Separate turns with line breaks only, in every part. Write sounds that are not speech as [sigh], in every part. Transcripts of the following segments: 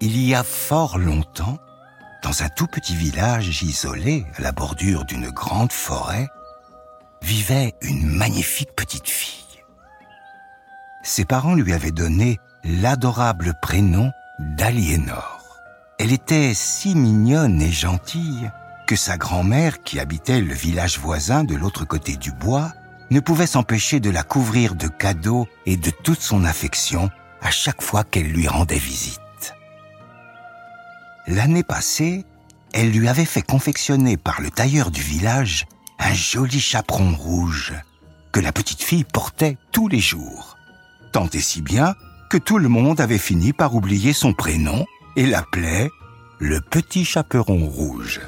Il y a fort longtemps, dans un tout petit village isolé à la bordure d'une grande forêt, vivait une magnifique petite fille. Ses parents lui avaient donné l'adorable prénom d'Aliénor. Elle était si mignonne et gentille que sa grand-mère, qui habitait le village voisin de l'autre côté du bois, ne pouvait s'empêcher de la couvrir de cadeaux et de toute son affection à chaque fois qu'elle lui rendait visite. L'année passée, elle lui avait fait confectionner par le tailleur du village un joli chaperon rouge que la petite fille portait tous les jours. Tant et si bien que tout le monde avait fini par oublier son prénom et l'appelait le petit chaperon rouge.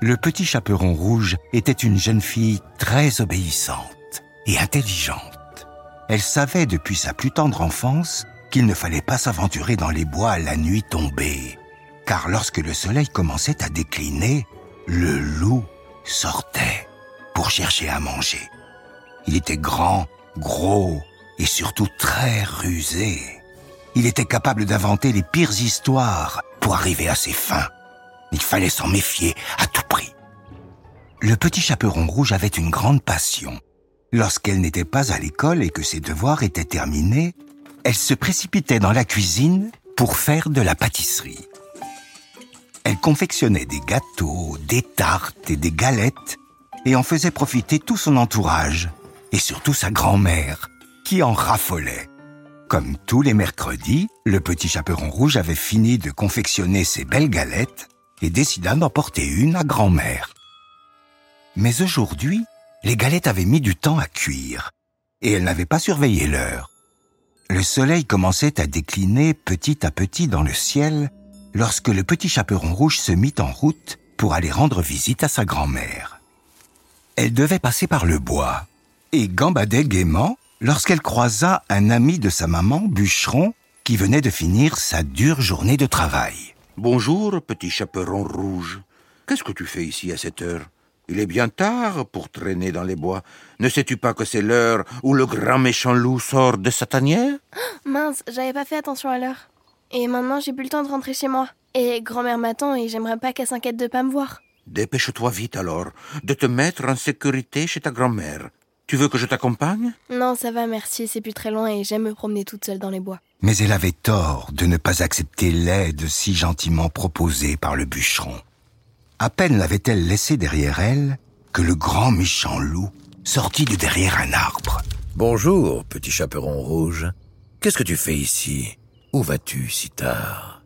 Le petit chaperon rouge était une jeune fille très obéissante et intelligente. Elle savait depuis sa plus tendre enfance qu'il ne fallait pas s'aventurer dans les bois à la nuit tombée, car lorsque le soleil commençait à décliner, le loup sortait pour chercher à manger. Il était grand, gros et surtout très rusé. Il était capable d'inventer les pires histoires pour arriver à ses fins. Il fallait s'en méfier à tout prix. Le petit chaperon rouge avait une grande passion. Lorsqu'elle n'était pas à l'école et que ses devoirs étaient terminés, elle se précipitait dans la cuisine pour faire de la pâtisserie. Confectionnait des gâteaux, des tartes et des galettes et en faisait profiter tout son entourage et surtout sa grand-mère qui en raffolait. Comme tous les mercredis, le petit chaperon rouge avait fini de confectionner ses belles galettes et décida d'en porter une à grand-mère. Mais aujourd'hui, les galettes avaient mis du temps à cuire et elle n'avait pas surveillé l'heure. Le soleil commençait à décliner petit à petit dans le ciel lorsque le petit chaperon rouge se mit en route pour aller rendre visite à sa grand-mère. Elle devait passer par le bois et gambadait gaiement lorsqu'elle croisa un ami de sa maman, bûcheron, qui venait de finir sa dure journée de travail.
Bonjour, petit chaperon rouge. Qu'est-ce que tu fais ici à cette heure? Il est bien tard pour traîner dans les bois. Ne sais-tu pas que c'est l'heure où le grand méchant loup sort de sa tanière?
Mince, j'avais pas fait attention à l'heure. Et maintenant, j'ai plus le temps de rentrer chez moi. Et grand-mère m'attend et j'aimerais pas qu'elle s'inquiète de pas me voir.
Dépêche-toi vite alors, de te mettre en sécurité chez ta grand-mère. Tu veux que je t'accompagne?
Non, ça va, merci, c'est plus très loin et j'aime me promener toute seule dans les bois.
Mais elle avait tort de ne pas accepter l'aide si gentiment proposée par le bûcheron. À peine l'avait-elle laissé derrière elle que le grand méchant loup sortit de derrière un arbre.
Bonjour, petit chaperon rouge. Qu'est-ce que tu fais ici? Où vas-tu si tard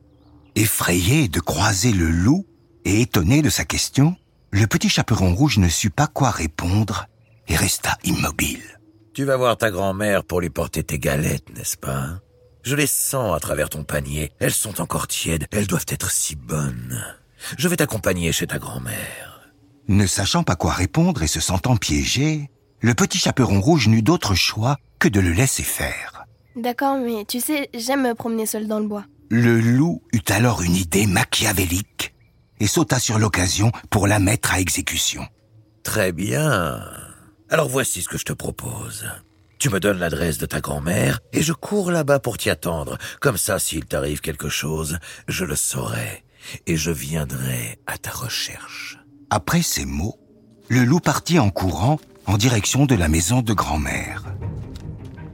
Effrayé de croiser le loup et étonné de sa question, le petit chaperon rouge ne sut pas quoi répondre et resta immobile.
Tu vas voir ta grand-mère pour lui porter tes galettes, n'est-ce pas Je les sens à travers ton panier. Elles sont encore tièdes. Elles doivent être si bonnes. Je vais t'accompagner chez ta grand-mère.
Ne sachant pas quoi répondre et se sentant piégé, le petit chaperon rouge n'eut d'autre choix que de le laisser faire.
D'accord, mais tu sais, j'aime me promener seule dans le bois.
Le loup eut alors une idée machiavélique et sauta sur l'occasion pour la mettre à exécution.
Très bien. Alors voici ce que je te propose. Tu me donnes l'adresse de ta grand-mère et je cours là-bas pour t'y attendre. Comme ça, s'il t'arrive quelque chose, je le saurai et je viendrai à ta recherche.
Après ces mots, le loup partit en courant en direction de la maison de grand-mère.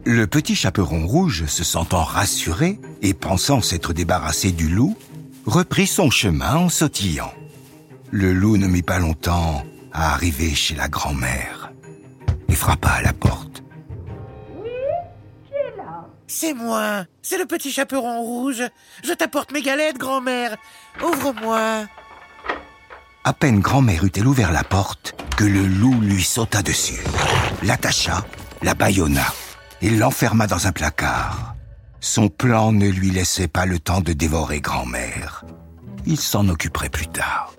Le petit chaperon rouge, se sentant rassuré et pensant s'être débarrassé du loup, reprit son chemin en sautillant. Le loup ne mit pas longtemps à arriver chez la grand-mère et frappa à la porte.
C'est moi, c'est le petit chaperon rouge. Je t'apporte mes galettes, grand-mère. Ouvre-moi.
À peine grand-mère eut-elle ouvert la porte que le loup lui sauta dessus, l'attacha, la bâillonna et l'enferma dans un placard. Son plan ne lui laissait pas le temps de dévorer grand-mère. Il s'en occuperait plus tard.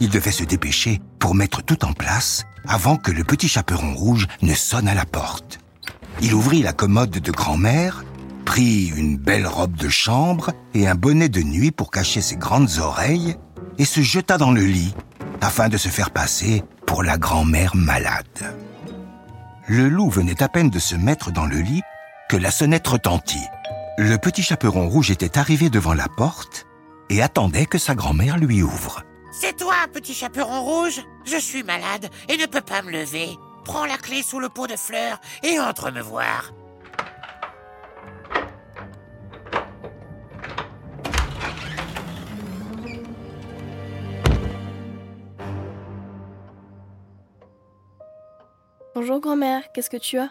Il devait se dépêcher pour mettre tout en place avant que le petit chaperon rouge ne sonne à la porte. Il ouvrit la commode de grand-mère, prit une belle robe de chambre et un bonnet de nuit pour cacher ses grandes oreilles et se jeta dans le lit afin de se faire passer pour la grand-mère malade. Le loup venait à peine de se mettre dans le lit que la sonnette retentit. Le petit chaperon rouge était arrivé devant la porte et attendait que sa grand-mère lui ouvre.
C'est toi, petit chaperon rouge? Je suis malade et ne peux pas me lever. Prends la clé sous le pot de fleurs et entre me voir.
Bonjour grand-mère, qu'est-ce que tu as?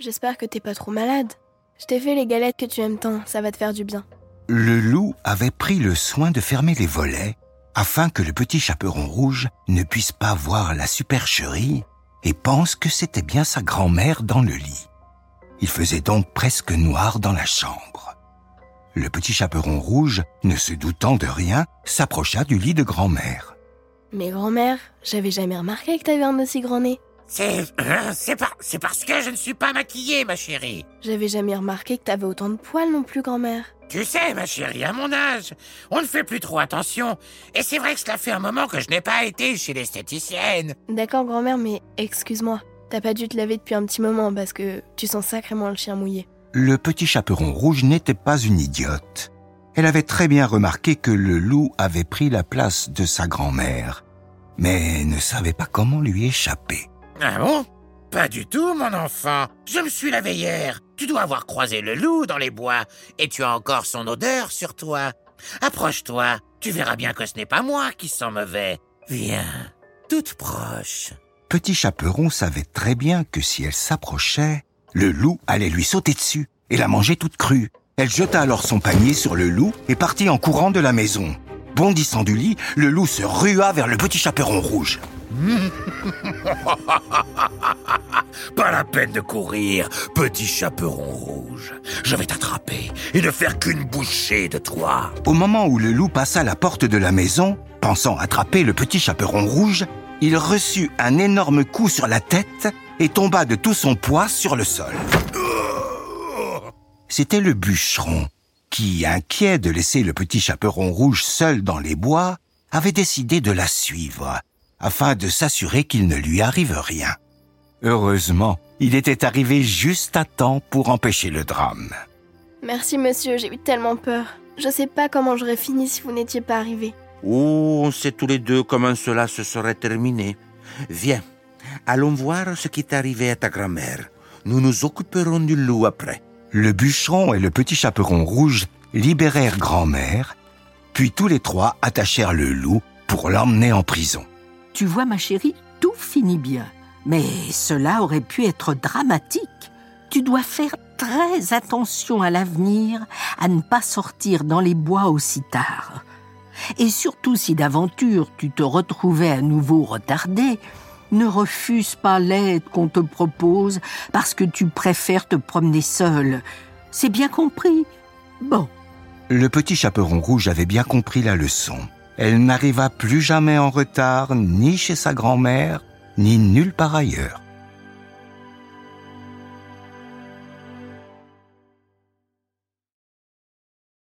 J'espère que t'es pas trop malade. Je t'ai fait les galettes que tu aimes tant, ça va te faire du bien.
Le loup avait pris le soin de fermer les volets afin que le petit chaperon rouge ne puisse pas voir la supercherie et pense que c'était bien sa grand-mère dans le lit. Il faisait donc presque noir dans la chambre. Le petit chaperon rouge, ne se doutant de rien, s'approcha du lit de grand-mère.
Mais grand-mère, j'avais jamais remarqué que t'avais un aussi grand nez.
C'est. [clears throat] C'est pas. C'est parce que je ne suis pas maquillée, ma chérie.
J'avais jamais remarqué que t'avais autant de poils non plus, grand-mère.
Tu sais, ma chérie, à mon âge, on ne fait plus trop attention. Et c'est vrai que cela fait un moment que je n'ai pas été chez l'esthéticienne.
D'accord, grand-mère, mais excuse-moi. T'as pas dû te laver depuis un petit moment parce que tu sens sacrément le chien mouillé.
Le petit chaperon rouge n'était pas une idiote. Elle avait très bien remarqué que le loup avait pris la place de sa grand-mère, mais ne savait pas comment lui échapper.
Ah bon? Pas du tout, mon enfant. Je me suis lavé hier. Tu dois avoir croisé le loup dans les bois, et tu as encore son odeur sur toi. Approche-toi, tu verras bien que ce n'est pas moi qui sens mauvais. Viens, toute proche.
Petit chaperon savait très bien que si elle s'approchait, le loup allait lui sauter dessus et la manger toute crue. Elle jeta alors son panier sur le loup et partit en courant de la maison. Bondissant du lit, le loup se rua vers le petit chaperon rouge. [laughs]
Pas la peine de courir, petit chaperon rouge. Je vais t'attraper et ne faire qu'une bouchée de toi.
Au moment où le loup passa la porte de la maison, pensant attraper le petit chaperon rouge, il reçut un énorme coup sur la tête et tomba de tout son poids sur le sol. C'était le bûcheron qui, inquiet de laisser le petit chaperon rouge seul dans les bois, avait décidé de la suivre, afin de s'assurer qu'il ne lui arrive rien. Heureusement, il était arrivé juste à temps pour empêcher le drame.
Merci monsieur, j'ai eu tellement peur. Je sais pas comment j'aurais fini si vous n'étiez pas arrivé.
Oh, on sait tous les deux comment cela se serait terminé. Viens, allons voir ce qui est arrivé à ta grand-mère. Nous nous occuperons du loup après.
Le bûcheron et le petit chaperon rouge libérèrent grand-mère, puis tous les trois attachèrent le loup pour l'emmener en prison.
Tu vois, ma chérie, tout finit bien. Mais cela aurait pu être dramatique. Tu dois faire très attention à l'avenir, à ne pas sortir dans les bois aussi tard. Et surtout si d'aventure tu te retrouvais à nouveau retardé, ne refuse pas l'aide qu'on te propose parce que tu préfères te promener seul. C'est bien compris Bon.
Le petit chaperon rouge avait bien compris la leçon. Elle n'arriva plus jamais en retard, ni chez sa grand-mère, ni nulle part ailleurs.